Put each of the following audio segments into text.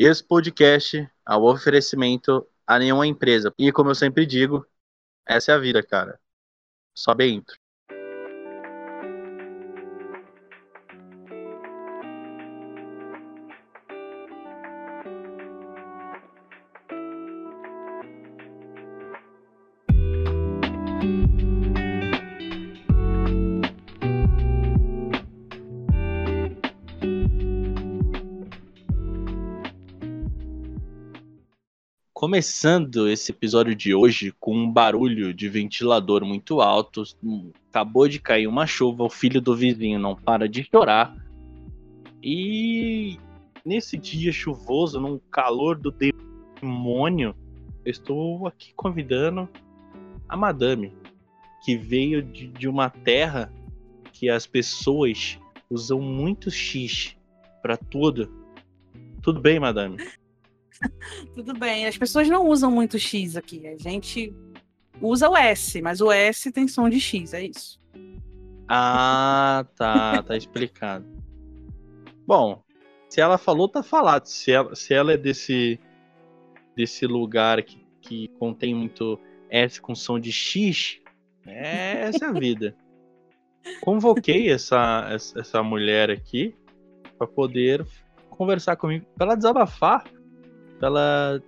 Esse podcast um oferecimento a nenhuma empresa. E como eu sempre digo, essa é a vida, cara. Sobe intro. Começando esse episódio de hoje com um barulho de ventilador muito alto, acabou de cair uma chuva, o filho do vizinho não para de chorar. E nesse dia chuvoso, num calor do demônio, eu estou aqui convidando a madame, que veio de, de uma terra que as pessoas usam muito X para tudo. Tudo bem, madame? Tudo bem. As pessoas não usam muito X aqui. A gente usa o S, mas o S tem som de X, é isso. Ah, tá. Tá explicado. Bom, se ela falou, tá falado. Se ela, se ela é desse, desse lugar que, que contém muito S com som de X, é, essa é a vida. Convoquei essa, essa, mulher aqui para poder conversar comigo, para ela desabafar pra ela,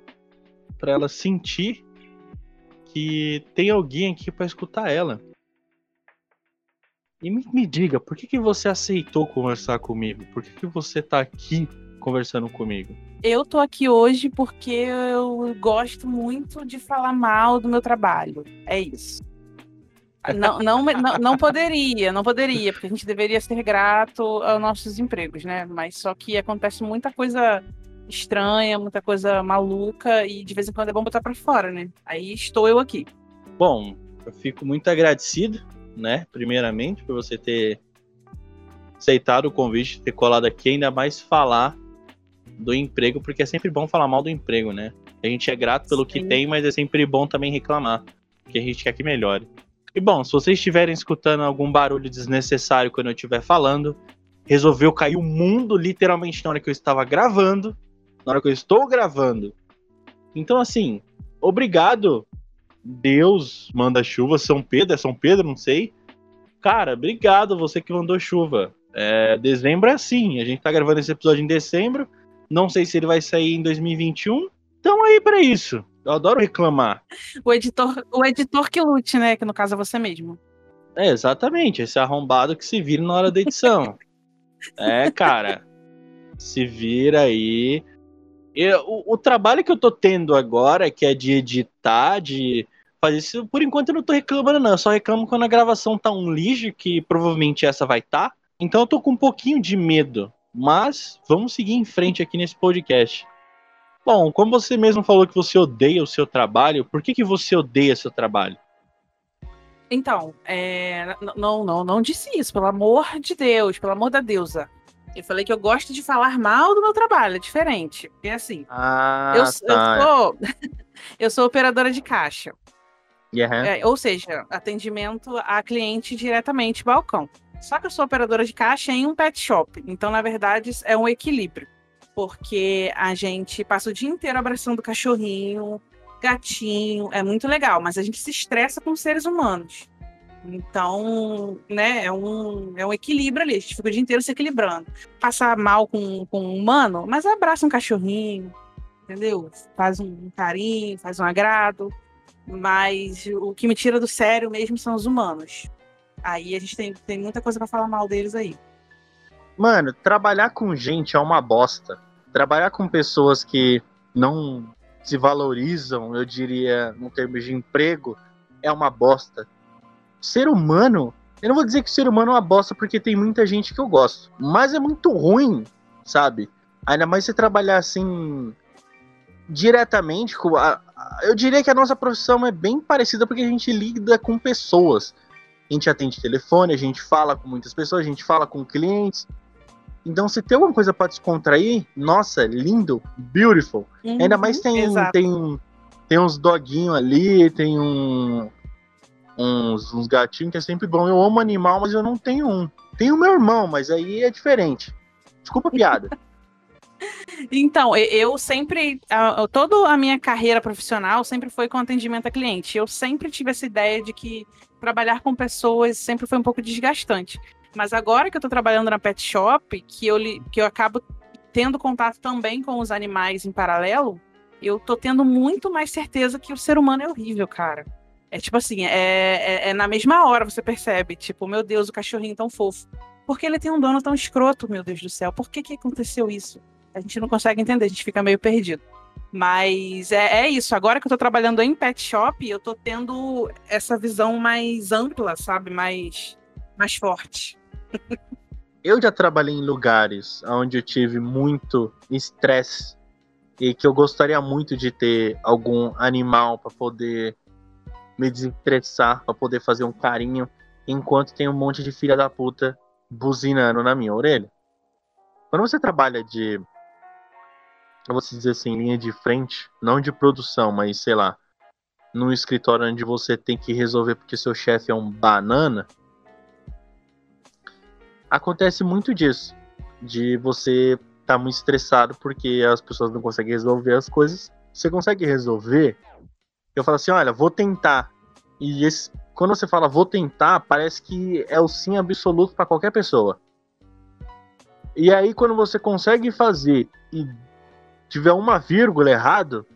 pra ela sentir que tem alguém aqui para escutar ela. E me, me, diga, por que, que você aceitou conversar comigo? Por que, que você tá aqui conversando comigo? Eu tô aqui hoje porque eu gosto muito de falar mal do meu trabalho. É isso. Não, não, não, não poderia, não poderia, porque a gente deveria ser grato aos nossos empregos, né? Mas só que acontece muita coisa estranha, muita coisa maluca e de vez em quando é bom botar para fora, né? Aí estou eu aqui. Bom, eu fico muito agradecido, né? Primeiramente, por você ter aceitado o convite, ter colado aqui, ainda mais falar do emprego, porque é sempre bom falar mal do emprego, né? A gente é grato pelo Sim. que tem, mas é sempre bom também reclamar, porque a gente quer que melhore. E bom, se vocês estiverem escutando algum barulho desnecessário quando eu estiver falando, resolveu cair o mundo literalmente na hora que eu estava gravando na hora que eu estou gravando. Então, assim, obrigado, Deus manda chuva, São Pedro, é São Pedro, não sei. Cara, obrigado você que mandou chuva. É, dezembro é assim, a gente tá gravando esse episódio em dezembro, não sei se ele vai sair em 2021. Então aí para isso. Eu adoro reclamar. O editor, o editor que lute, né? Que no caso é você mesmo. É, exatamente, esse arrombado que se vira na hora da edição. é, cara. Se vira aí. Eu, o, o, trabalho que eu tô tendo agora, que é de editar, de fazer isso, por enquanto eu não tô reclamando, não. Eu só reclamo quando a gravação tá um lixo, que provavelmente essa vai estar. Tá. Então eu tô com um pouquinho de medo. Mas vamos seguir em frente aqui nesse podcast. Bom, como você mesmo falou que você odeia o seu trabalho, por que, que você odeia seu trabalho? Então, é, não, não, não disse isso, pelo amor de Deus, pelo amor da deusa. Eu falei que eu gosto de falar mal do meu trabalho, é diferente. Porque assim, ah, eu, tá. eu, sou, eu sou operadora de caixa. Uhum. É, ou seja, atendimento a cliente diretamente balcão. Só que eu sou operadora de caixa em um pet shop. Então, na verdade, é um equilíbrio. Porque a gente passa o dia inteiro abraçando cachorrinho, gatinho, é muito legal, mas a gente se estressa com seres humanos. Então, né, é um, é um equilíbrio ali. A gente fica o dia inteiro se equilibrando. Passar mal com, com um humano, mas abraça um cachorrinho, entendeu? Faz um carinho, faz um agrado. Mas o que me tira do sério mesmo são os humanos. Aí a gente tem, tem muita coisa para falar mal deles aí. Mano, trabalhar com gente é uma bosta. Trabalhar com pessoas que não se valorizam, eu diria, no termos de emprego, é uma bosta ser humano. Eu não vou dizer que o ser humano é uma bosta porque tem muita gente que eu gosto. Mas é muito ruim, sabe? Ainda mais você trabalhar assim. Diretamente com. A, eu diria que a nossa profissão é bem parecida porque a gente lida com pessoas. A gente atende telefone, a gente fala com muitas pessoas, a gente fala com clientes. Então, se tem alguma coisa para descontrair, nossa, lindo, beautiful. Uhum, Ainda mais tem, tem, tem uns doguinhos ali, tem um, uns, uns gatinhos que é sempre bom. Eu amo animal, mas eu não tenho um. Tenho meu irmão, mas aí é diferente. Desculpa a piada. Então, eu sempre, toda a minha carreira profissional sempre foi com atendimento a cliente. Eu sempre tive essa ideia de que trabalhar com pessoas sempre foi um pouco desgastante. Mas agora que eu estou trabalhando na pet shop, que eu, que eu acabo tendo contato também com os animais em paralelo, eu tô tendo muito mais certeza que o ser humano é horrível, cara. É tipo assim, é, é, é, na mesma hora você percebe, tipo, meu Deus, o cachorrinho tão fofo. Por que ele tem um dono tão escroto, meu Deus do céu? Por que, que aconteceu isso? A gente não consegue entender, a gente fica meio perdido. Mas é, é isso, agora que eu tô trabalhando em pet shop, eu tô tendo essa visão mais ampla, sabe? Mais, mais forte. eu já trabalhei em lugares onde eu tive muito estresse e que eu gostaria muito de ter algum animal para poder me desestressar, para poder fazer um carinho, enquanto tem um monte de filha da puta buzinando na minha orelha. Quando você trabalha de, eu vou dizer assim, linha de frente, não de produção, mas sei lá, num escritório onde você tem que resolver porque seu chefe é um banana, acontece muito disso, de você estar tá muito estressado porque as pessoas não conseguem resolver as coisas. Você consegue resolver eu falo assim, olha, vou tentar. E esse, quando você fala vou tentar, parece que é o sim absoluto para qualquer pessoa. E aí quando você consegue fazer e tiver uma vírgula errado,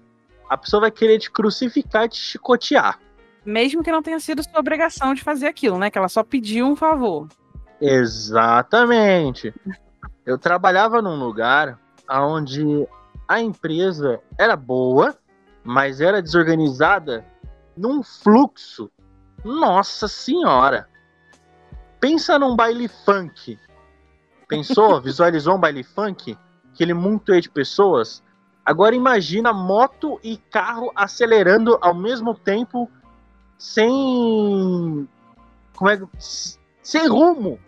a pessoa vai querer te crucificar e te chicotear. Mesmo que não tenha sido sua obrigação de fazer aquilo, né? Que ela só pediu um favor. Exatamente. Eu trabalhava num lugar onde a empresa era boa, mas era desorganizada num fluxo. Nossa senhora! Pensa num baile funk. Pensou? Visualizou um baile funk? Aquele monte de pessoas? Agora imagina moto e carro acelerando ao mesmo tempo sem. Como é Sem rumo.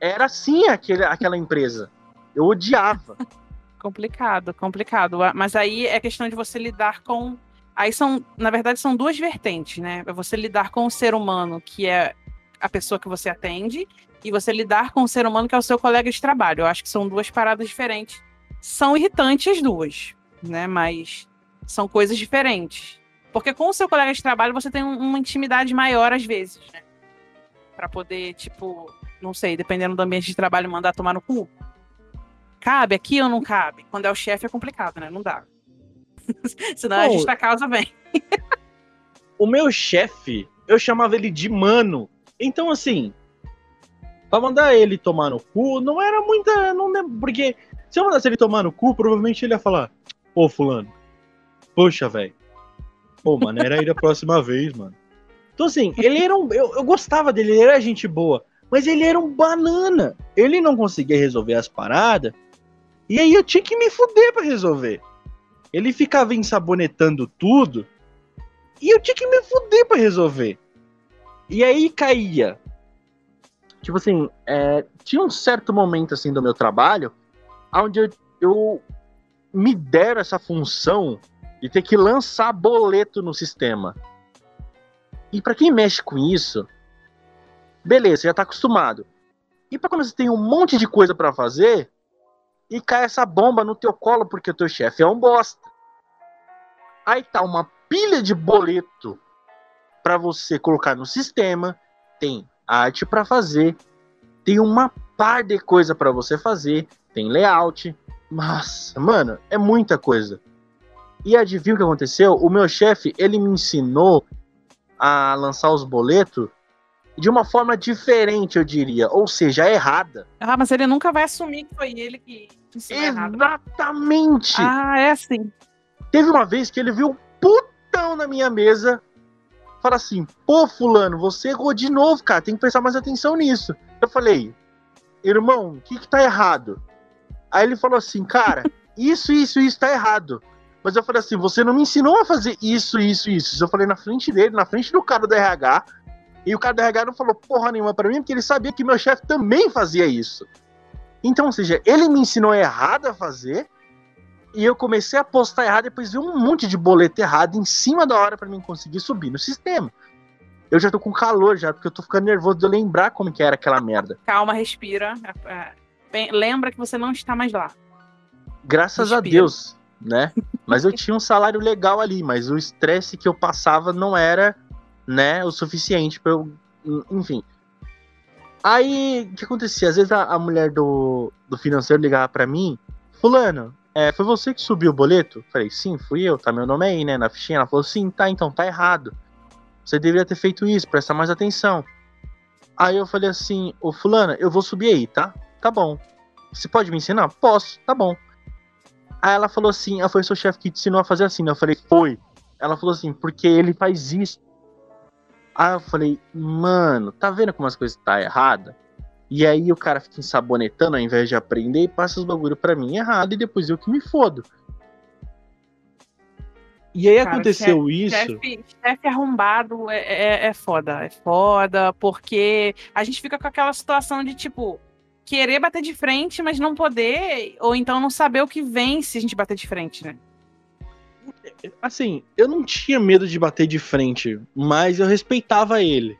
Era assim aquele, aquela empresa. Eu odiava. complicado, complicado. Mas aí é questão de você lidar com. Aí são, na verdade, são duas vertentes, né? É você lidar com o ser humano, que é a pessoa que você atende, e você lidar com o ser humano, que é o seu colega de trabalho. Eu acho que são duas paradas diferentes. São irritantes as duas, né? Mas são coisas diferentes. Porque com o seu colega de trabalho você tem uma intimidade maior às vezes, né? Pra poder, tipo, não sei, dependendo do ambiente de trabalho, mandar tomar no cu. Cabe aqui ou não cabe? Quando é o chefe é complicado, né? Não dá. Senão Bom, a justa causa vem. o meu chefe, eu chamava ele de mano. Então, assim, pra mandar ele tomar no cu, não era muita. Não, porque se eu mandasse ele tomar no cu, provavelmente ele ia falar: Ô, Fulano, poxa, velho. Pô, mano, era aí da próxima vez, mano. Então, assim, ele era um. Eu, eu gostava dele, ele era gente boa. Mas ele era um banana. Ele não conseguia resolver as paradas. E aí eu tinha que me fuder pra resolver. Ele ficava ensabonetando tudo e eu tinha que me fuder pra resolver. E aí caía. Tipo assim, é, tinha um certo momento assim do meu trabalho onde eu, eu me deram essa função de ter que lançar boleto no sistema. E para quem mexe com isso, beleza, já tá acostumado. E para quando você tem um monte de coisa para fazer, e cai essa bomba no teu colo porque o teu chefe é um bosta. Aí tá uma pilha de boleto para você colocar no sistema, tem arte para fazer, tem uma par de coisa para você fazer, tem layout. Nossa, mano, é muita coisa. E adivinha o que aconteceu? O meu chefe, ele me ensinou a lançar os boletos de uma forma diferente, eu diria, ou seja, errada. Ah, mas ele nunca vai assumir que foi ele que Exatamente! Ah, é assim. Teve uma vez que ele viu um putão na minha mesa, fala assim: pô, Fulano, você errou de novo, cara, tem que prestar mais atenção nisso. Eu falei: irmão, o que que tá errado? Aí ele falou assim: cara, isso, isso, isso tá errado. Mas eu falei assim: você não me ensinou a fazer isso, isso, isso. Eu falei na frente dele, na frente do cara do RH. E o cara do RH não falou porra nenhuma para mim, porque ele sabia que meu chefe também fazia isso. Então, ou seja, ele me ensinou errado a fazer, e eu comecei a postar errado, depois vi um monte de boleto errado em cima da hora para mim conseguir subir no sistema. Eu já tô com calor já, porque eu tô ficando nervoso de eu lembrar como que era aquela merda. Calma, respira. É, lembra que você não está mais lá. Graças Respira. a Deus, né? Mas eu tinha um salário legal ali, mas o estresse que eu passava não era, né, o suficiente para eu, enfim. Aí, o que acontecia? Às vezes a, a mulher do, do financeiro ligava para mim, fulano, é, foi você que subiu o boleto? Falei, sim, fui eu, tá meu nome aí, né, na fichinha. Ela falou, sim, tá, então, tá errado. Você deveria ter feito isso, presta mais atenção. Aí eu falei assim, ô fulana, eu vou subir aí, tá? Tá bom. Você pode me ensinar? Posso, tá bom. Aí ela falou assim, ah, foi seu chefe que te ensinou a fazer assim, né? Eu falei, foi. Ela falou assim, porque ele faz isso. Aí eu falei, mano, tá vendo como as coisas tá errada? E aí o cara fica ensabonetando ao invés de aprender e passa os bagulho pra mim errado e depois eu que me fodo. E aí cara, aconteceu chefe, isso. Chefe, chefe arrombado é, é, é foda. É foda, porque a gente fica com aquela situação de tipo, querer bater de frente, mas não poder, ou então não saber o que vem se a gente bater de frente, né? Assim, eu não tinha medo de bater de frente, mas eu respeitava ele.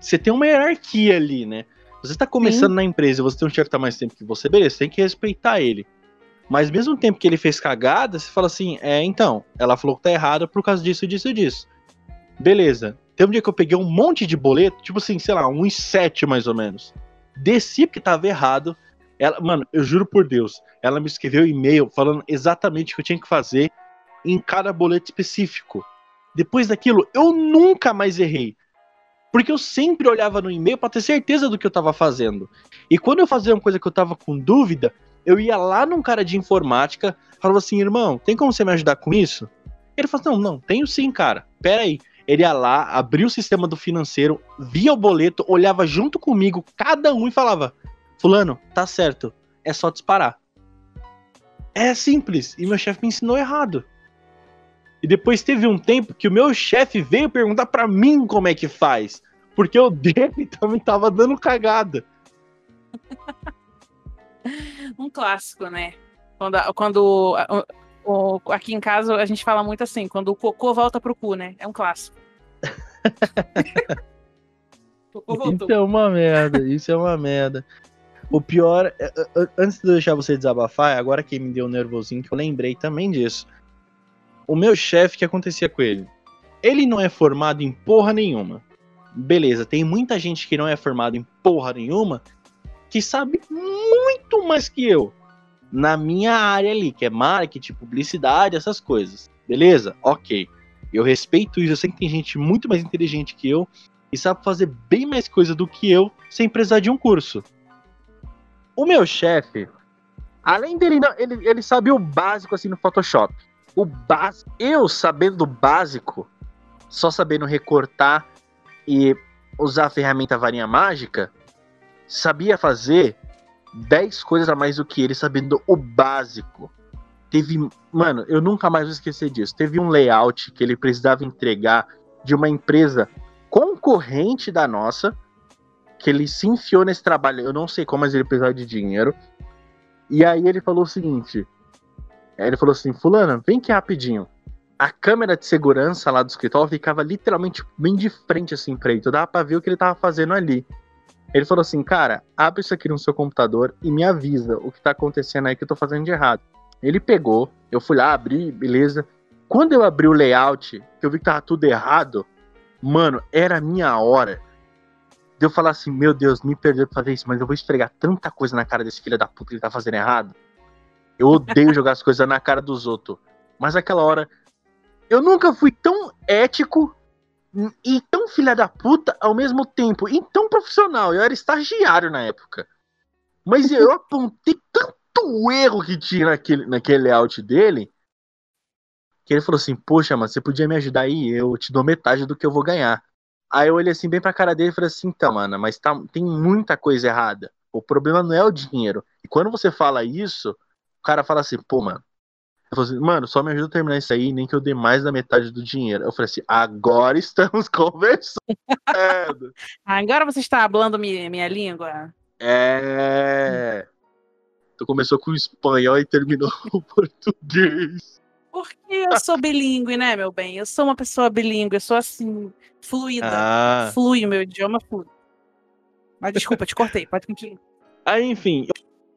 Você tem uma hierarquia ali, né? Você tá começando Sim. na empresa e você tem um chefe que tá mais tempo que você, beleza, tem que respeitar ele. Mas mesmo tempo que ele fez cagada, você fala assim, é, então, ela falou que tá errada por causa disso, disso e disso. Beleza. Tem um dia que eu peguei um monte de boleto, tipo assim, sei lá, uns sete mais ou menos. Desci porque tava errado. Ela, mano, eu juro por Deus, ela me escreveu um e-mail falando exatamente o que eu tinha que fazer em cada boleto específico. Depois daquilo, eu nunca mais errei. Porque eu sempre olhava no e-mail para ter certeza do que eu tava fazendo. E quando eu fazia uma coisa que eu tava com dúvida, eu ia lá num cara de informática, falava assim, irmão, tem como você me ajudar com isso? Ele falou, não, não, tenho sim, cara. Pera aí. Ele ia lá, abria o sistema do financeiro, via o boleto, olhava junto comigo, cada um, e falava: Fulano, tá certo, é só disparar. É simples. E meu chefe me ensinou errado. E depois teve um tempo que o meu chefe veio perguntar para mim como é que faz. Porque o dele também tava dando cagada. um clássico, né? Quando, quando o, aqui em casa a gente fala muito assim, quando o cocô volta pro cu, né? É um clássico. isso é uma merda, isso é uma merda. O pior, é, é, é, antes de eu deixar você desabafar, agora que me deu um nervosinho, que eu lembrei também disso. O meu chefe, que acontecia com ele? Ele não é formado em porra nenhuma. Beleza, tem muita gente que não é formado em porra nenhuma que sabe muito mais que eu na minha área ali, que é marketing, publicidade, essas coisas. Beleza? Ok. Eu respeito isso. Eu sei que tem gente muito mais inteligente que eu e sabe fazer bem mais coisa do que eu sem precisar de um curso. O meu chefe, além dele, ele, ele sabe o básico assim no Photoshop. O básico, eu sabendo do básico, só sabendo recortar e usar a ferramenta varinha mágica, sabia fazer 10 coisas a mais do que ele, sabendo o básico. Teve. Mano, eu nunca mais vou esquecer disso. Teve um layout que ele precisava entregar de uma empresa concorrente da nossa, que ele se enfiou nesse trabalho. Eu não sei como, mas ele precisava de dinheiro. E aí ele falou o seguinte: ele falou assim, Fulana, vem aqui rapidinho. A câmera de segurança lá do escritório ficava literalmente bem de frente assim pra ele. Tu dava pra ver o que ele tava fazendo ali. Ele falou assim, cara, abre isso aqui no seu computador e me avisa o que tá acontecendo aí que eu tô fazendo de errado. Ele pegou, eu fui lá, abri, beleza. Quando eu abri o layout, que eu vi que tava tudo errado, mano, era a minha hora de eu falar assim, meu Deus, me perdoe por fazer isso, mas eu vou esfregar tanta coisa na cara desse filho da puta que ele tá fazendo errado. Eu odeio jogar as coisas na cara dos outros. Mas aquela hora, eu nunca fui tão ético e tão filha da puta ao mesmo tempo, e tão profissional. Eu era estagiário na época. Mas eu apontei tanto erro que tinha naquele, naquele layout dele, que ele falou assim: Poxa, mas você podia me ajudar aí? Eu te dou metade do que eu vou ganhar. Aí eu olhei assim bem pra cara dele e falei assim: Então, mano, mas tá, tem muita coisa errada. O problema não é o dinheiro. E quando você fala isso, o cara fala assim: Pô, mano, eu falei assim, mano, só me ajuda a terminar isso aí, nem que eu dê mais da metade do dinheiro. Eu falei assim, agora estamos conversando. agora você está falando minha, minha língua? É. Tu começou com o espanhol e terminou com o português. Porque eu sou bilíngue, né, meu bem? Eu sou uma pessoa bilíngue, eu sou assim, fluida. Ah. Flui o meu idioma, flui. Mas desculpa, te cortei, pode continuar. Aí, enfim,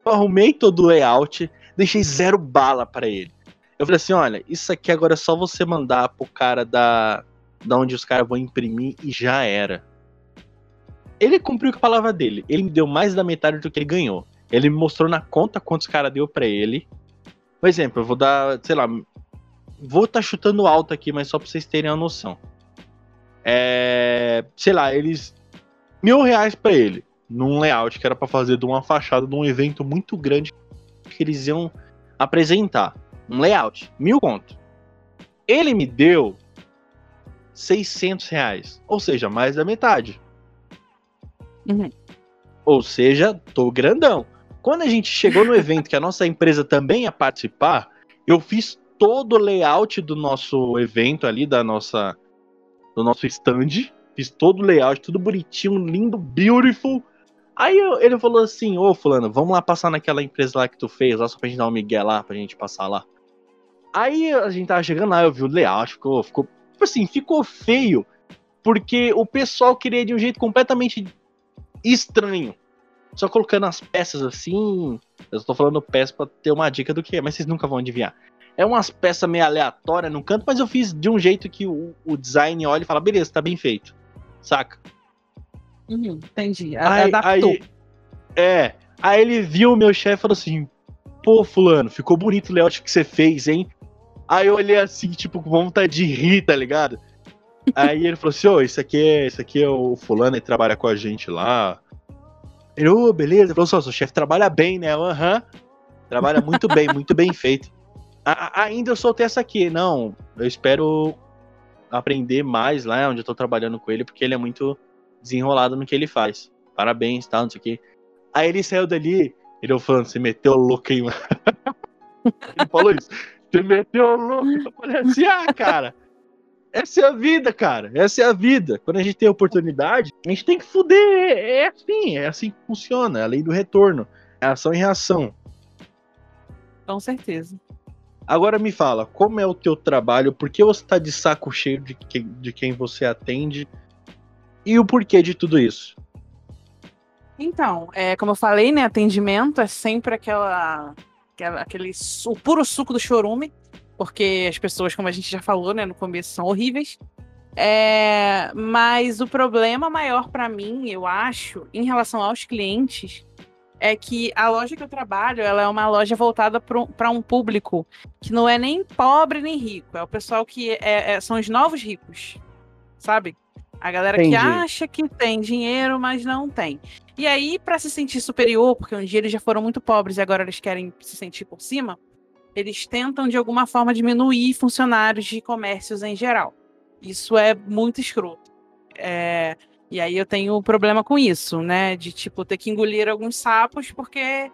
eu arrumei todo o layout, Deixei zero bala para ele. Eu falei assim: olha, isso aqui agora é só você mandar pro cara da, da onde os caras vão imprimir e já era. Ele cumpriu com a palavra dele. Ele me deu mais da metade do que ele ganhou. Ele me mostrou na conta quantos cara deu para ele. Por exemplo, eu vou dar, sei lá, vou estar tá chutando alto aqui, mas só pra vocês terem uma noção. É, sei lá, eles mil reais para ele num layout que era para fazer de uma fachada de um evento muito grande eles iam apresentar. Um layout, mil conto. Ele me deu 600 reais, ou seja, mais da metade. Uhum. Ou seja, tô grandão. Quando a gente chegou no evento que a nossa empresa também ia participar, eu fiz todo o layout do nosso evento ali, da nossa do nosso stand, fiz todo o layout, tudo bonitinho, lindo, beautiful. Aí eu, ele falou assim, ô fulano, vamos lá passar naquela empresa lá que tu fez, lá só pra gente dar um migué lá, pra gente passar lá. Aí a gente tava chegando lá, eu vi o layout, ficou, ficou tipo assim, ficou feio, porque o pessoal queria de um jeito completamente estranho. Só colocando as peças assim. Eu estou falando peça para ter uma dica do que é, mas vocês nunca vão adivinhar. É umas peças meio aleatórias no canto, mas eu fiz de um jeito que o, o design olha e fala, beleza, tá bem feito. Saca? Uhum, entendi. Aí, Adaptou. Aí, é. Aí ele viu o meu chefe e falou assim: Pô, fulano, ficou bonito o layout que você fez, hein? Aí eu olhei assim, tipo, com vontade de rir, tá ligado? Aí ele falou assim: Ô, oh, isso aqui é, isso aqui é o fulano, ele trabalha com a gente lá. Ele, ô, oh, beleza. Ele falou: seu chefe trabalha bem, né? Aham. Uhum. Trabalha muito bem, muito bem feito. A, ainda eu soltei essa aqui. Não, eu espero aprender mais lá onde eu tô trabalhando com ele, porque ele é muito desenrolado no que ele faz. Parabéns, tal, tá, não sei o quê. Aí ele saiu dali, ele falando, você meteu louco aí, mano. ele falou isso. Você meteu louco. Eu falei assim, ah, cara. Essa é a vida, cara. Essa é a vida. Quando a gente tem oportunidade, a gente tem que fuder. É assim, é assim que funciona. É a lei do retorno. É ação e reação. Com certeza. Agora me fala, como é o teu trabalho? Por que você tá de saco cheio de, que, de quem você atende? E o porquê de tudo isso? Então, é, como eu falei, né, atendimento é sempre aquela, aquela aquele o puro suco do chorume, porque as pessoas, como a gente já falou, né, no começo são horríveis. É, mas o problema maior para mim, eu acho, em relação aos clientes, é que a loja que eu trabalho, ela é uma loja voltada para um público que não é nem pobre nem rico, é o pessoal que é, é, são os novos ricos, sabe? A galera Entendi. que acha que tem dinheiro, mas não tem. E aí, para se sentir superior, porque um dia eles já foram muito pobres e agora eles querem se sentir por cima, eles tentam de alguma forma diminuir funcionários de comércios em geral. Isso é muito escroto. É... E aí eu tenho um problema com isso, né? De tipo ter que engolir alguns sapos porque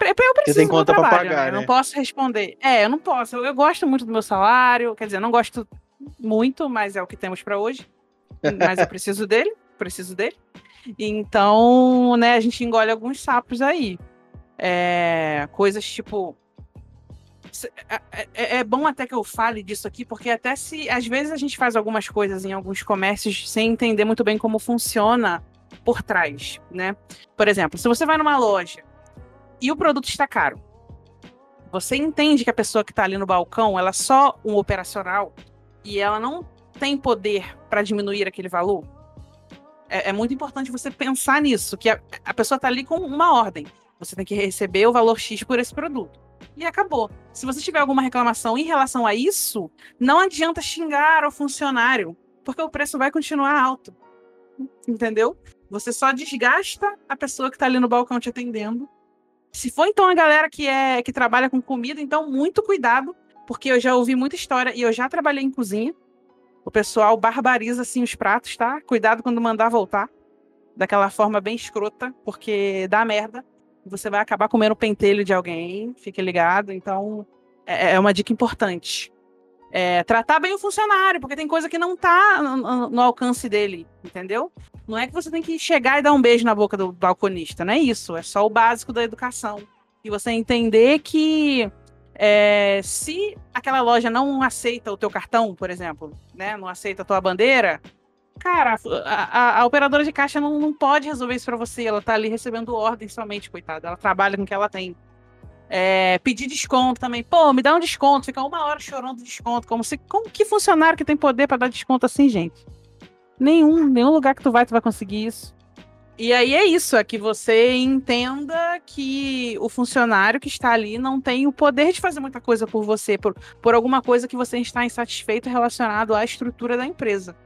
eu preciso tem conta do trabalho, pagar, né? né? Eu não posso responder. É, eu não posso. Eu, eu, gosto muito do meu salário, quer dizer, não gosto muito, mas é o que temos para hoje mas eu preciso dele, preciso dele. Então, né, a gente engole alguns sapos aí. É, coisas tipo. É, é, é, bom até que eu fale disso aqui, porque até se às vezes a gente faz algumas coisas em alguns comércios sem entender muito bem como funciona por trás, né? Por exemplo, se você vai numa loja e o produto está caro, você entende que a pessoa que está ali no balcão, ela é só um operacional e ela não tem poder para diminuir aquele valor? É, é, muito importante você pensar nisso, que a, a pessoa está ali com uma ordem. Você tem que receber o valor X por esse produto. E acabou. Se você tiver alguma reclamação em relação a isso, não adianta xingar o funcionário, porque o preço vai continuar alto. Entendeu? Você só desgasta a pessoa que está ali no balcão te atendendo. Se for então a galera que é que trabalha com comida, então muito cuidado, porque eu já ouvi muita história e eu já trabalhei em cozinha o pessoal barbariza assim os pratos, tá? Cuidado quando mandar voltar. Daquela forma bem escrota, porque dá merda. Você vai acabar comendo o pentelho de alguém, fique ligado. Então, é, é uma dica importante. É, tratar bem o funcionário, porque tem coisa que não tá no, no, alcance dele, entendeu? Não é que você tem que chegar e dar um beijo na boca do balconista, não é isso. É só o básico da educação. E você entender que é, se aquela loja não aceita o teu cartão, por exemplo, né, não aceita a tua bandeira, cara, a, a, a operadora de caixa não, não pode resolver isso para você. Ela tá ali recebendo ordem somente, coitada. Ela trabalha com o que ela tem. É, pedir desconto também. Pô, me dá um desconto. Fica uma hora chorando desconto. Como se. Como que funcionário que tem poder para dar desconto assim, gente? Nenhum, nenhum lugar que tu vai, tu vai conseguir isso. E aí é isso, é que você entenda que o funcionário que está ali não tem o poder de fazer muita coisa por você, por, por alguma coisa que você está insatisfeito relacionado à estrutura da empresa.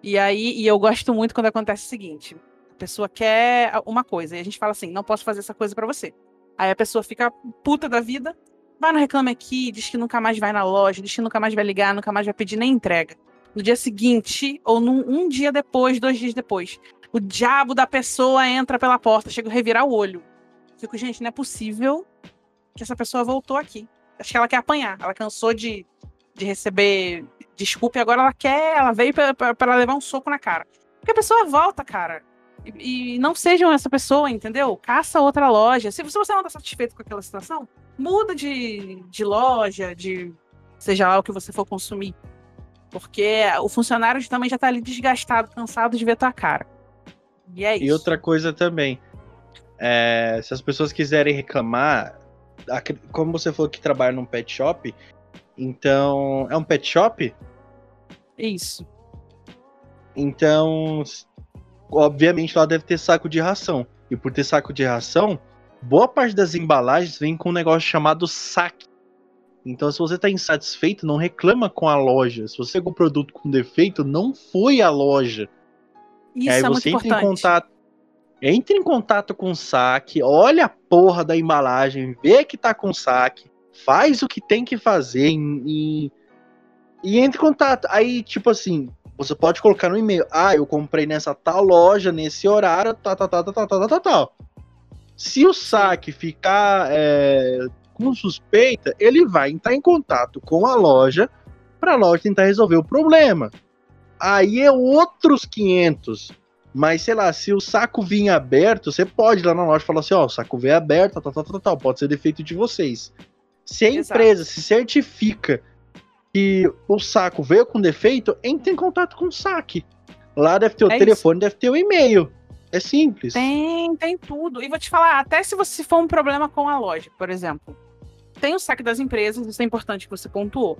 E aí, e eu gosto muito quando acontece o seguinte: a pessoa quer uma coisa, e a gente fala assim, não posso fazer essa coisa para você. Aí a pessoa fica puta da vida, vai no Reclame Aqui, diz que nunca mais vai na loja, diz que nunca mais vai ligar, nunca mais vai pedir nem entrega. No dia seguinte, ou num, um dia depois, dois dias depois, o diabo da pessoa entra pela porta, chega a revirar o olho. Fico, gente, não é possível que essa pessoa voltou aqui. Acho que ela quer apanhar. Ela cansou de, de receber desculpa e agora ela quer, ela veio para levar um soco na cara. Porque a pessoa volta, cara. E, e, não sejam essa pessoa, entendeu? Caça outra loja. Se, se você não está satisfeito com aquela situação, muda de, de loja, de seja lá o que você for consumir. Porque o funcionário também já está ali desgastado, cansado de ver tua cara. E é isso. E outra coisa também. É, se as pessoas quiserem reclamar, como você falou que trabalha num pet shop, então. É um pet shop? Isso. Então, obviamente lá deve ter saco de ração. E por ter saco de ração, boa parte das embalagens vem com um negócio chamado saque. Então, se você está insatisfeito, não reclama com a loja. Se você pegou um produto com defeito, não foi a loja. Isso aí é você entra importante. em contato. Entre em contato com o saque, olha a porra da embalagem, vê que tá com saque, faz o que tem que fazer e, e entre em contato. Aí, tipo assim, você pode colocar no e-mail, ah, eu comprei nessa tal loja, nesse horário, tal, tal, tal, tal, tal, tal, tal. Se o saque ficar é, com suspeita, ele vai entrar em contato com a loja para a loja tentar resolver o problema. Aí é outros 500. Mas, sei lá, se o saco vinha aberto, você pode ir lá na loja e falar assim, ó, o saco veio aberto, tal, tal, tal, tal, pode ser defeito de vocês. Se a Exato. empresa se certifica que o saco veio com defeito, entre em contato com o saque. Lá deve ter o é telefone, isso. deve ter o e-mail. É simples. Tem, tem tudo. E vou te falar, até se você for um problema com a loja, por exemplo. Tem o saque das empresas, isso é importante que você pontuou.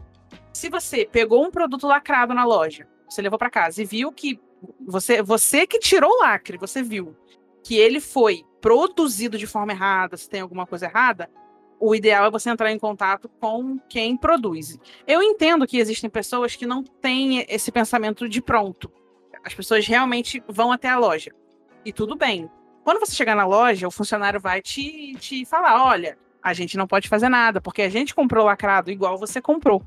Se você pegou um produto lacrado na loja, você levou para casa e viu que você, você que tirou o lacre, você viu que ele foi produzido de forma errada, se tem alguma coisa errada, o ideal é você entrar em contato com quem produz. Eu entendo que existem pessoas que não têm esse pensamento de pronto. As pessoas realmente vão até a loja. E tudo bem. Quando você chegar na loja, o funcionário vai te, te falar: olha, a gente não pode fazer nada, porque a gente comprou lacrado igual você comprou.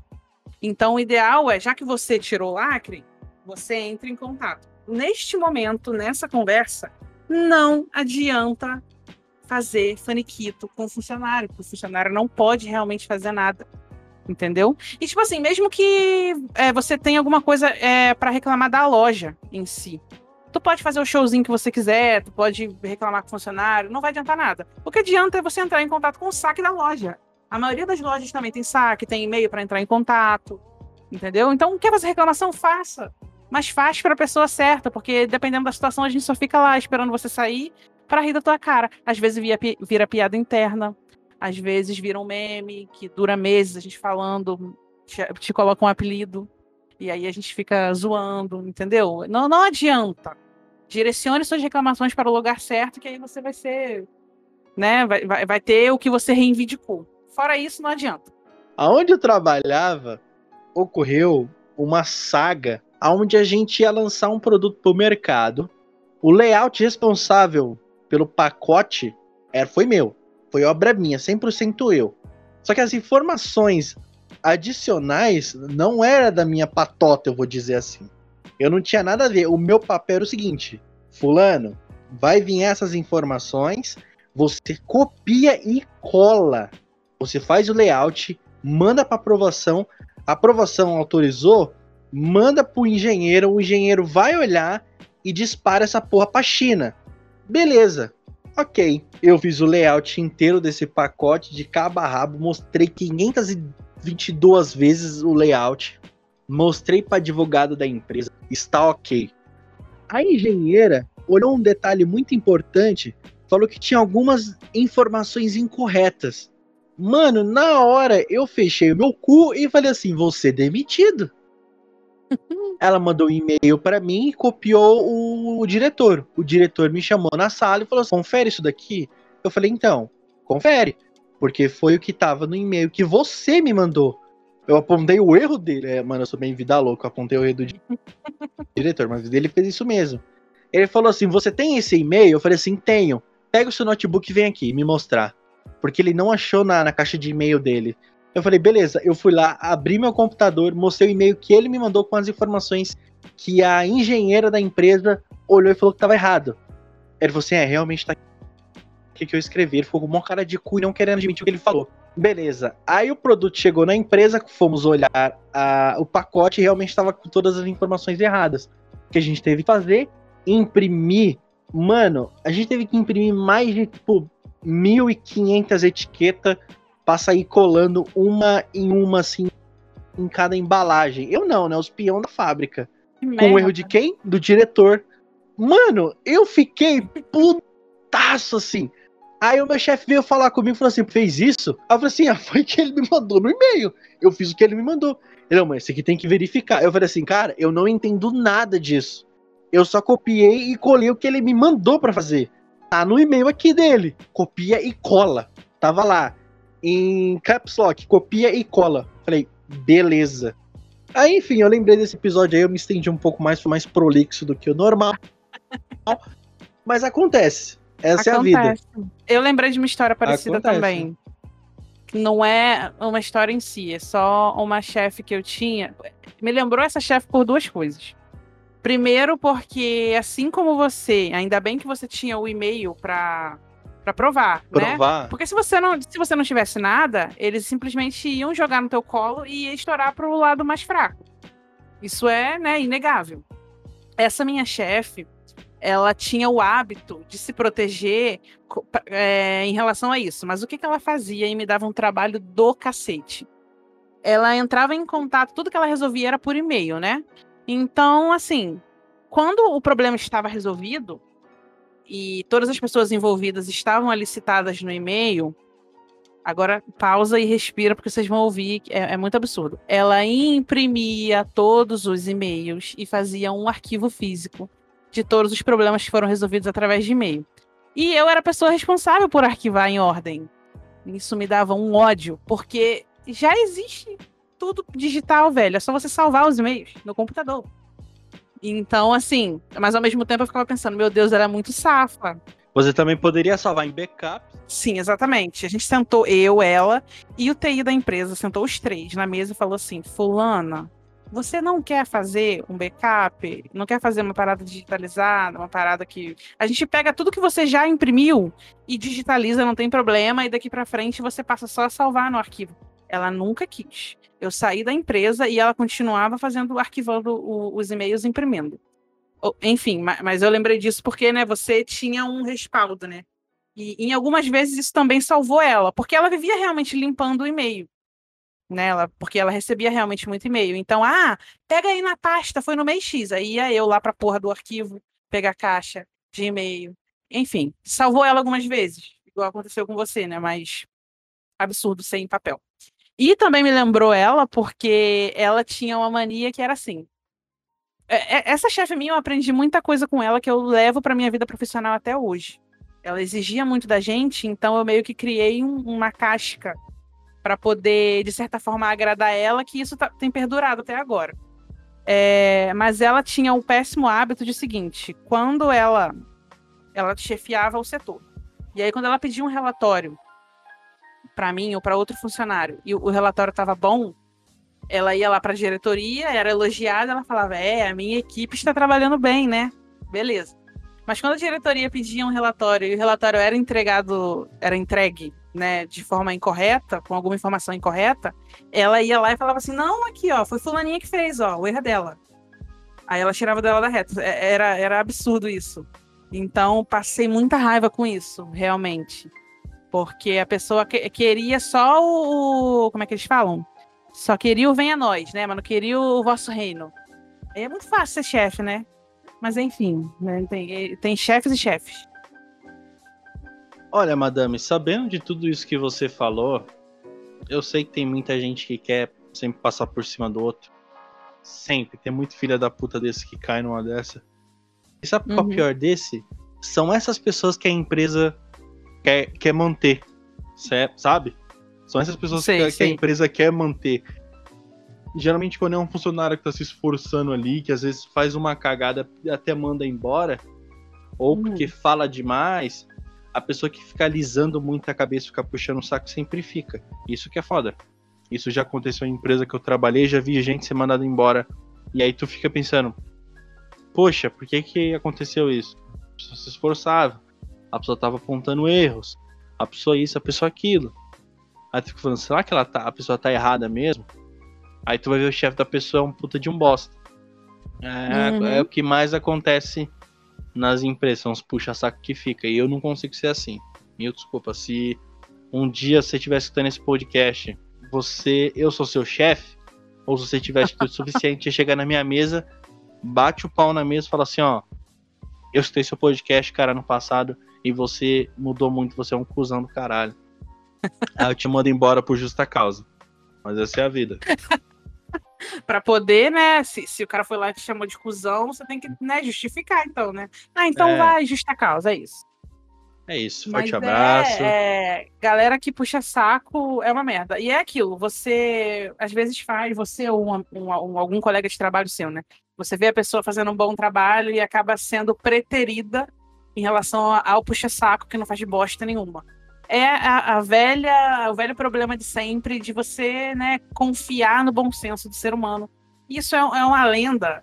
Então, o ideal é, já que você tirou o lacre, você entra em contato. Neste momento, nessa conversa, não adianta fazer faniquito com o funcionário, porque o funcionário não pode realmente fazer nada. Entendeu? E, tipo assim, mesmo que é, você tenha alguma coisa é, para reclamar da loja em si, tu pode fazer o showzinho que você quiser, tu pode reclamar com o funcionário, não vai adiantar nada. O que adianta é você entrar em contato com o saque da loja. A maioria das lojas também tem saque, tem e-mail para entrar em contato, entendeu? Então, quer fazer reclamação? Faça mas faz para a pessoa certa, porque dependendo da situação a gente só fica lá esperando você sair para rir da tua cara. Às vezes vira, vira piada interna, às vezes vira um meme que dura meses a gente falando, te, te coloca um apelido e aí a gente fica zoando, entendeu? Não, não adianta. Direcione suas reclamações para o lugar certo, que aí você vai ser, né? Vai, vai, vai ter o que você reivindicou. Fora isso, não adianta. Aonde eu trabalhava, ocorreu uma saga onde a gente ia lançar um produto para o mercado. O layout responsável pelo pacote era, foi meu. Foi obra minha, 100% eu. Só que as informações adicionais não era da minha patota, eu vou dizer assim. Eu não tinha nada a ver. O meu papel era o seguinte: Fulano, vai vir essas informações, você copia e cola. Você faz o layout, manda para aprovação. A aprovação autorizou, manda pro engenheiro, o engenheiro vai olhar e dispara essa porra pra China. Beleza. Ok, eu fiz o layout inteiro desse pacote de cabo a rabo, mostrei 522 vezes o layout, mostrei para advogado da empresa, está ok. A engenheira olhou um detalhe muito importante, falou que tinha algumas informações incorretas. Mano, na hora eu fechei o meu cu e falei assim: você demitido. Ela mandou um e-mail para mim e copiou o, o, diretor. O diretor me chamou na sala e falou assim: confere isso daqui. Eu falei: então, confere. Porque foi o que tava no e-mail que você me mandou. Eu apontei o erro dele. É, mano, eu sou bem vida louca, apontei o erro do diretor, mas ele fez isso mesmo. Ele falou assim: Você tem esse e-mail? Eu falei assim: Tenho. Pega o seu notebook e vem aqui me mostrar. Porque ele não achou na, na caixa de e-mail dele. Eu falei, beleza, eu fui lá, abri meu computador, mostrei o e-mail que ele me mandou com as informações que a engenheira da empresa olhou e falou que tava errado. Ele falou assim: é, realmente tá aqui que eu escrevi. Ele ficou com uma cara de cu e não querendo admitir o que ele falou. Beleza. Aí o produto chegou na empresa, fomos olhar a, o pacote e realmente estava com todas as informações erradas. O que a gente teve que fazer? Imprimir. Mano, a gente teve que imprimir mais de, tipo, 1.500 etiquetas pra sair colando uma em uma, assim, em cada embalagem. Eu não, né? Os peão da fábrica. Com o erro de quem? Do diretor. Mano, eu fiquei putaço, assim. Aí o meu chefe veio falar comigo e falou assim: fez isso? Aí eu falei assim: ah, foi que ele me mandou no e-mail. Eu fiz o que ele me mandou. Ele, mas esse aqui tem que verificar. Eu falei assim, cara, eu não entendo nada disso. Eu só copiei e colei o que ele me mandou para fazer. Tá no e-mail aqui dele. Copia e cola. Tava lá em caps lock, copia e cola. Falei, beleza. Aí, enfim, eu lembrei desse episódio aí, eu me estendi um pouco mais, foi mais prolixo do que o normal. Mas acontece. Essa acontece. é a vida. Eu lembrei de uma história parecida acontece. também. Não é uma história em si, é só uma chefe que eu tinha. Me lembrou essa chefe por duas coisas. Primeiro, porque assim como você, ainda bem que você tinha o e-mail para para provar, provar, né? Porque se você não, se você não tivesse nada, eles simplesmente iam jogar no teu colo e ia estourar para o lado mais fraco. Isso é, né, inegável. Essa minha chefe, ela tinha o hábito de se proteger é, em relação a isso. Mas o que, que ela fazia e me dava um trabalho do cacete? Ela entrava em contato, tudo que ela resolvia era por e-mail, né? Então, assim, quando o problema estava resolvido, e todas as pessoas envolvidas estavam ali citadas no e-mail, agora pausa e respira porque vocês vão ouvir, é, é muito absurdo. Ela imprimia todos os e-mails e fazia um arquivo físico de todos os problemas que foram resolvidos através de e-mail. E eu era a pessoa responsável por arquivar em ordem. Isso me dava um ódio, porque já existe tudo digital, velho. É só você salvar os e-mails no computador. Então, assim, mas ao mesmo tempo eu ficava pensando, meu Deus, ela é muito safa. Você também poderia salvar em backup. Sim, exatamente. A gente sentou, eu, ela e o TI da empresa, sentou os três na mesa e falou assim: Fulana, você não quer fazer um backup? Não quer fazer uma parada digitalizada, uma parada que. A gente pega tudo que você já imprimiu e digitaliza, não tem problema, e daqui para frente você passa só a salvar no arquivo. Ela nunca quis. Eu saí da empresa e ela continuava fazendo, arquivando o, os e-mails imprimindo. Enfim, mas eu lembrei disso porque, né, você tinha um respaldo, né? E em algumas vezes isso também salvou ela, porque ela vivia realmente limpando o e-mail. Né, ela, porque ela recebia realmente muito e-mail. Então, ah, pega aí na pasta, foi no mês X. Aí ia eu lá pra porra do arquivo, pegar a caixa de e-mail. Enfim, salvou ela algumas vezes, igual aconteceu com você, né? Mas absurdo sem papel. E também me lembrou ela porque ela tinha uma mania que era assim. É, é, essa chefe minha, eu aprendi muita coisa com ela que eu levo para minha vida profissional até hoje. Ela exigia muito da gente, então eu meio que criei um, uma casca para poder, de certa forma, agradar ela, que isso tá, tem perdurado até agora. É, mas ela tinha o péssimo hábito de seguinte: quando ela ela chefiava o setor, e aí quando ela pedia um relatório para mim ou para outro funcionário e o relatório estava bom, ela ia lá para a diretoria, era elogiada, ela falava: "É, a minha equipe está trabalhando bem, né?" Beleza. Mas quando a diretoria pedia um relatório e o relatório era entregado, era entregue, né, de forma incorreta, com alguma informação incorreta, ela ia lá e falava assim: "Não, aqui, ó, foi fulaninha que fez, ó, o erro é dela". Aí ela tirava dela da reta. É, era era absurdo isso. Então, passei muita raiva com isso, realmente. Porque a pessoa que, queria só o. Como é que eles falam? Só queria o venha nós, né? Mas não queria o vosso reino. Aí é muito fácil ser chefe, né? Mas enfim, né? tem, tem chefes e chefes. Olha, madame, sabendo de tudo isso que você falou, eu sei que tem muita gente que quer sempre passar por cima do outro. Sempre. Tem muito filha da puta desse que cai numa dessa. E sabe qual é o Uhum. pior desse? São essas pessoas que a empresa quer, quer manter. cé- Sabe? São essas pessoas Sei, que, que a empresa quer manter. Geralmente, quando é um funcionário que tá se esforçando ali, que às vezes faz uma cagada e até manda embora, ou Uhum. porque fala demais, a pessoa que fica alisando muito a cabeça, fica puxando o saco, sempre fica. Isso que é foda. Isso já aconteceu em empresa que eu trabalhei, já vi gente ser mandada embora. E aí tu fica pensando, poxa, por que que aconteceu isso? A pessoa se esforçava, a pessoa tava apontando erros, a pessoa isso, a pessoa aquilo. Aí tu fica falando, será que ela tá, a pessoa tá errada mesmo? Aí tu vai ver o chefe da pessoa é um puta de um bosta. É, Uhum. é o que mais acontece nas empresas, os puxa-saco que fica. E eu não consigo ser assim. Mil desculpa, se um dia você estiver escutando esse podcast, você, eu sou seu chefe, ou se você tiver atitude suficiente de chegar na minha mesa, bate o pau na mesa e fala assim, ó, eu escutei seu podcast, cara, no passado, e você mudou muito, você é um cuzão do caralho. Aí eu te mando embora por justa causa. Mas essa é a vida. Pra poder, né? Se, se o cara foi lá e te chamou de cuzão, você tem que né, justificar, então, né? Ah, então É. vai, justa causa, é isso. É isso, Mas forte abraço. É, é, galera que puxa saco é uma merda. E é aquilo, você às vezes faz, você ou um- um- algum colega de trabalho seu, né? Você vê a pessoa fazendo um bom trabalho e acaba sendo preterida em relação ao puxa-saco que não faz bosta nenhuma. É a, a velha, o velho problema de sempre de você, né, confiar no bom senso do ser humano. Isso é, é uma lenda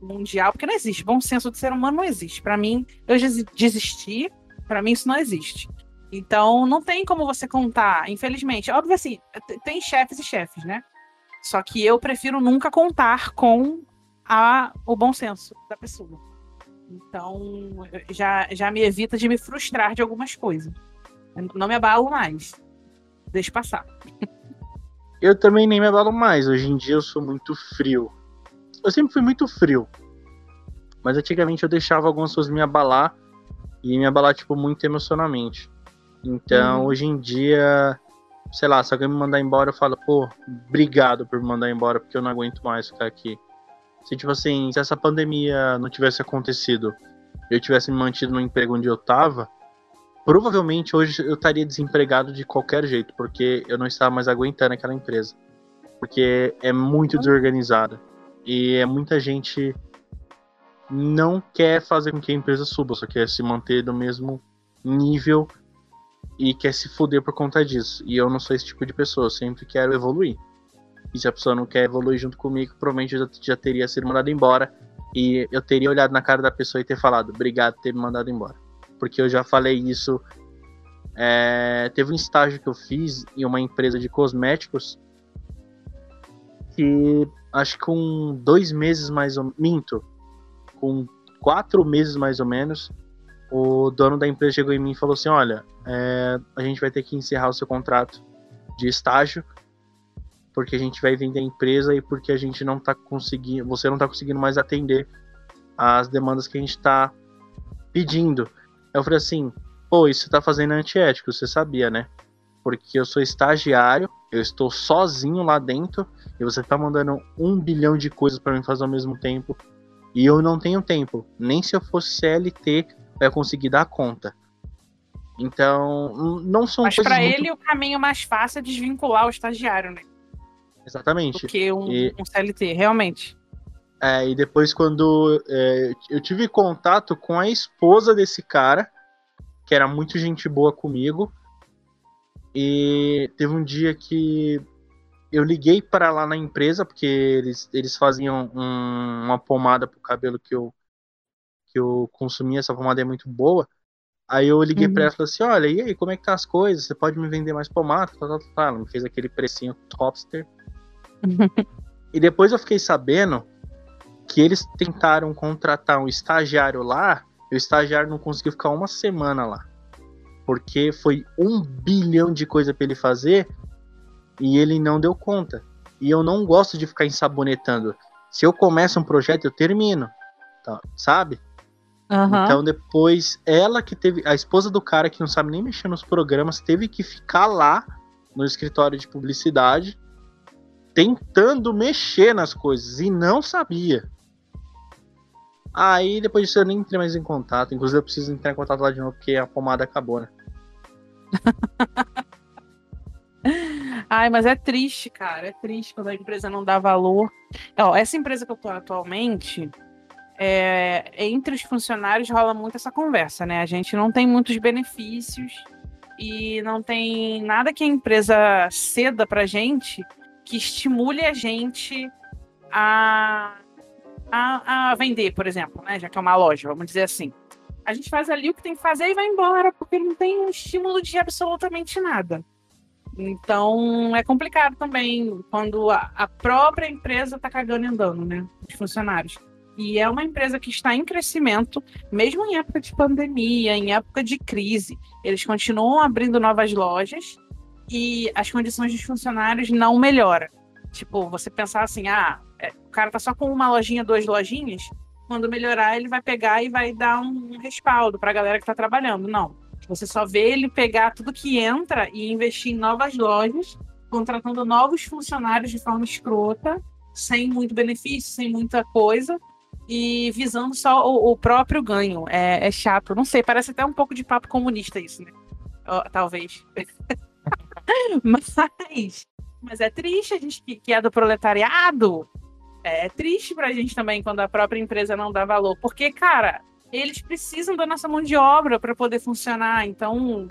mundial, porque não existe. Bom senso do ser humano não existe. Para mim, eu desisti Pra mim isso não existe. Então não tem como você contar, infelizmente. Óbvio assim, tem chefes e chefes, né? Só que eu prefiro nunca contar com a, o bom senso da pessoa. Então já, já me evita de me frustrar de algumas coisas. Eu Não me abalo mais. Deixa passar. Eu também nem me abalo mais. Hoje em dia eu sou muito frio. Eu sempre fui muito frio. Mas antigamente eu deixava algumas pessoas me abalar. E me abalar, tipo, muito emocionalmente. Então, Uhum. hoje em dia, sei lá, se alguém me mandar embora, eu falo, pô, obrigado por me mandar embora, porque eu não aguento mais ficar aqui. Se, tipo assim, se essa pandemia não tivesse acontecido, eu tivesse me mantido no emprego onde eu tava, provavelmente hoje eu estaria desempregado de qualquer jeito, porque eu não estava mais aguentando aquela empresa. Porque é muito desorganizada. E é muita gente não quer fazer com que a empresa suba, só quer se manter no mesmo nível e quer se fuder por conta disso. E eu não sou esse tipo de pessoa, eu sempre quero evoluir. E se a pessoa não quer evoluir junto comigo, provavelmente eu já, teria sido mandado embora. E eu teria olhado na cara da pessoa e ter falado, obrigado por ter me mandado embora. Porque eu já falei isso. é, teve um estágio que eu fiz em uma empresa de cosméticos que acho que com dois meses mais ou minto, com quatro meses mais ou menos, o dono da empresa chegou em mim e falou assim: Olha, é, a gente vai ter que encerrar o seu contrato de estágio, porque a gente vai vender a empresa e porque a gente não tá conseguindo, você não tá conseguindo mais atender as demandas que a gente tá pedindo. Eu falei assim: Pô, isso você tá fazendo antiético, você sabia, né? Porque eu sou estagiário, eu estou sozinho lá dentro e você tá mandando um bilhão de coisas para mim fazer ao mesmo tempo. E eu não tenho tempo. Nem se eu fosse CLT, eu ia conseguir dar conta. Então, não são Mas pra muito... ele o caminho mais fácil é desvincular o estagiário, né? Exatamente. Do que um, E- um CLT, realmente. É, e depois quando é, eu tive contato com a esposa desse cara, que era muito gente boa comigo, e teve um dia que eu liguei para lá na empresa, porque eles, eles faziam um- uma pomada pro cabelo que eu, que eu consumia, essa pomada é muito boa. Aí eu liguei Uhum. pra ela e falei assim, olha, e aí, como é que tá as coisas? Você pode me vender mais pomada? Tal, tal, tal. Ela me fez aquele precinho topster. E depois eu fiquei sabendo que eles tentaram contratar um estagiário lá, e o estagiário não conseguiu ficar uma semana lá. Porque foi um bilhão de coisa para ele fazer e ele não deu conta. E eu não gosto de ficar ensabonetando. Se eu começo um projeto, eu termino. tá? Sabe? Aham. Então depois, ela que teve. A esposa do cara que não sabe nem mexer nos programas, teve que ficar lá no escritório de publicidade, tentando mexer nas coisas e não sabia. Aí depois disso eu nem entrei mais em contato. Inclusive eu preciso entrar em contato lá de novo porque a pomada acabou, né? Ai, mas é triste, cara. É triste quando a empresa não dá valor. Ó, essa empresa que eu tô atualmente, é, entre os funcionários rola muito essa conversa, né? A gente não tem muitos benefícios e não tem nada que a empresa ceda pra gente que estimule a gente a, a, a vender, por exemplo, né? Já que é uma loja, vamos dizer assim. A gente faz ali o que tem que fazer e vai embora, porque não tem um estímulo de absolutamente nada. Então é complicado também quando a, a própria empresa está cagando e andando, né? Os funcionários. E é uma empresa que está em crescimento, mesmo em época de pandemia, em época de crise. Eles continuam abrindo novas lojas e as condições dos funcionários não melhoram. Tipo, você pensar assim, ah, é, o cara tá só com uma lojinha, duas lojinhas, quando melhorar ele vai pegar e vai dar um respaldo para a galera que está trabalhando. Não. Você só vê ele pegar tudo que entra e investir em novas lojas, contratando novos funcionários de forma escrota, sem muito benefício, sem muita coisa, e visando só o, o próprio ganho. É, é, chato. Não sei, parece até um pouco de papo comunista isso, né? Oh, talvez. mas, mas é triste a gente que, que é do proletariado. É, é triste pra gente também quando a própria empresa não dá valor. Porque, cara, eles precisam da nossa mão de obra para poder funcionar. Então,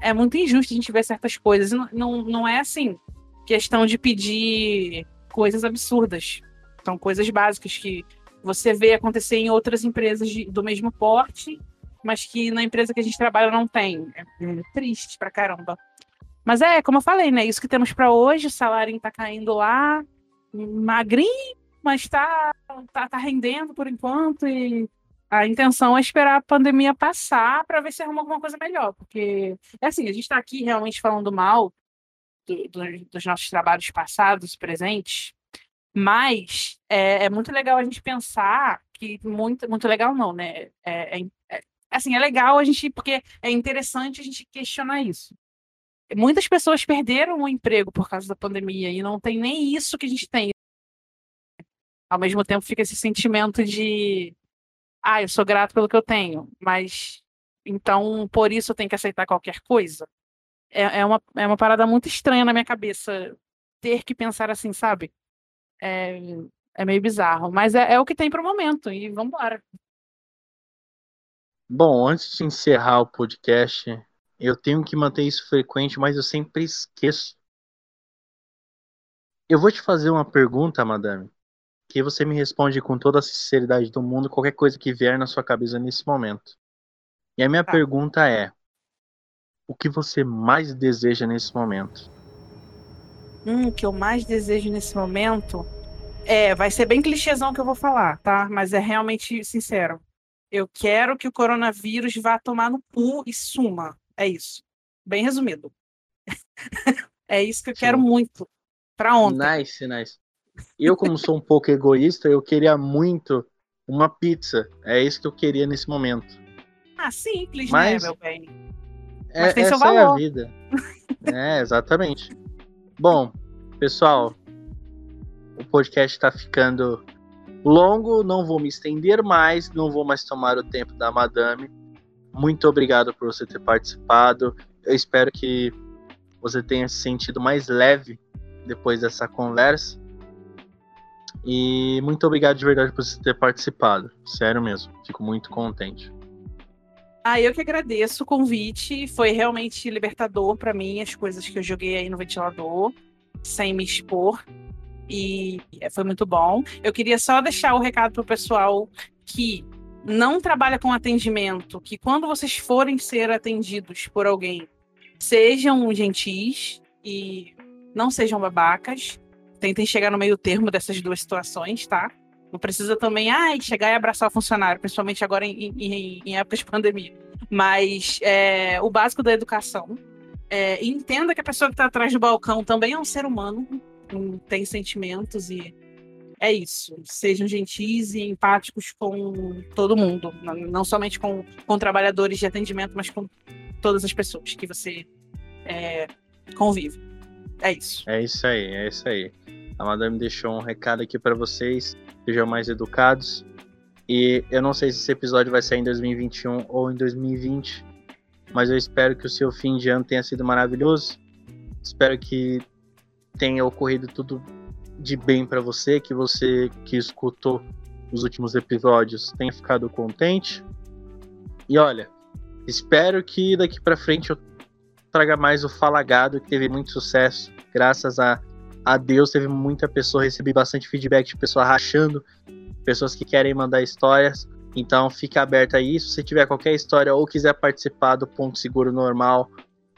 é muito injusto a gente ver certas coisas. Não, não, não é assim, questão de pedir coisas absurdas. São coisas básicas que você vê acontecer em outras empresas de, do mesmo porte, mas que na empresa que a gente trabalha não tem. É, é triste pra caramba. Mas é, como eu falei, né? Isso que temos para hoje, o salário tá caindo lá, magrinho, mas tá, tá, tá rendendo por enquanto e a intenção é esperar a pandemia passar para ver se arruma alguma coisa melhor, porque é assim, a gente está aqui realmente falando mal do, do, dos nossos trabalhos passados, presentes, mas é, é, muito legal a gente pensar que muito, muito legal não, né? É, é, é, assim, é legal a gente, porque é interessante a gente questionar isso. Muitas pessoas perderam o emprego por causa da pandemia e não tem nem isso que a gente tem. Ao mesmo tempo fica esse sentimento de ah, eu sou grato pelo que eu tenho, mas então por isso eu tenho que aceitar qualquer coisa. É, é, uma, é uma parada muito estranha na minha cabeça ter que pensar assim, sabe? É, é meio bizarro, mas é, é o que tem para o momento e vamos embora. Bom, antes de encerrar o podcast, eu tenho que manter isso frequente, mas eu sempre esqueço. Eu vou te fazer uma pergunta, madame que você me responde com toda a sinceridade do mundo qualquer coisa que vier na sua cabeça nesse momento. E a minha tá. pergunta é: o que você mais deseja nesse momento? Hum, o que eu mais desejo nesse momento é, vai ser bem clichêzão que eu vou falar, tá? Mas é realmente sincero. Eu quero que o coronavírus vá tomar no cu e suma. É isso. Bem resumido. é isso que eu Sim. quero muito. Pra ontem. Nice, nice. Eu, como sou um pouco egoísta, eu queria muito uma pizza. É isso que eu queria nesse momento. Ah, simples, né, Mas, né, meu bem? É, Mas tem essa seu valor. é a vida. é, exatamente. Bom, pessoal, o podcast está ficando longo, não vou me estender mais, não vou mais tomar o tempo da madame. Muito obrigado por você ter participado. Eu espero que você tenha se sentido mais leve depois dessa conversa. E muito obrigado de verdade por você ter participado. Sério mesmo. Fico muito contente. Ah, eu que agradeço o convite. Foi realmente libertador para mim as coisas que eu joguei aí no ventilador, sem me expor. E foi muito bom. Eu queria só deixar o recado pro pessoal que não trabalha com atendimento, que quando vocês forem ser atendidos por alguém, sejam gentis e não sejam babacas tentem chegar no meio termo dessas duas situações, tá? Não precisa também ai, chegar e abraçar o funcionário, principalmente agora em, em, em épocas de pandemia. Mas é, o básico da educação. É, entenda que a pessoa que está atrás do balcão também é um ser humano, tem sentimentos e é isso. Sejam gentis e empáticos com todo mundo, não somente com, com trabalhadores de atendimento, mas com todas as pessoas que você é, convive. É isso. É isso aí, é isso aí. A madame deixou um recado aqui para vocês. Sejam mais educados. E eu não sei se esse episódio vai sair em 2021 ou em 2020, mas eu espero que o seu fim de ano tenha sido maravilhoso. Espero que tenha ocorrido tudo de bem para você, que você que escutou os últimos episódios tenha ficado contente. E olha, espero que daqui para frente eu traga mais o Falagado, que teve muito sucesso, graças a, a Deus, teve muita pessoa, recebi bastante feedback de pessoa rachando pessoas que querem mandar histórias. Então fica aberto aí. Se tiver qualquer história ou quiser participar do Ponto Seguro Normal,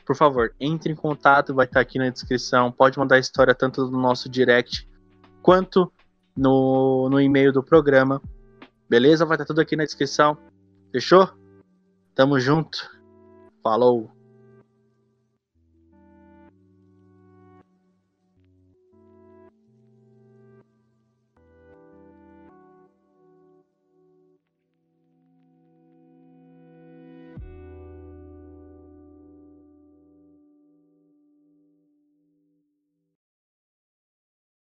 por favor, entre em contato, vai estar aqui na descrição. Pode mandar história tanto no nosso direct quanto no, no e-mail do programa. Beleza? Vai estar tudo aqui na descrição. Fechou? Tamo junto. Falou!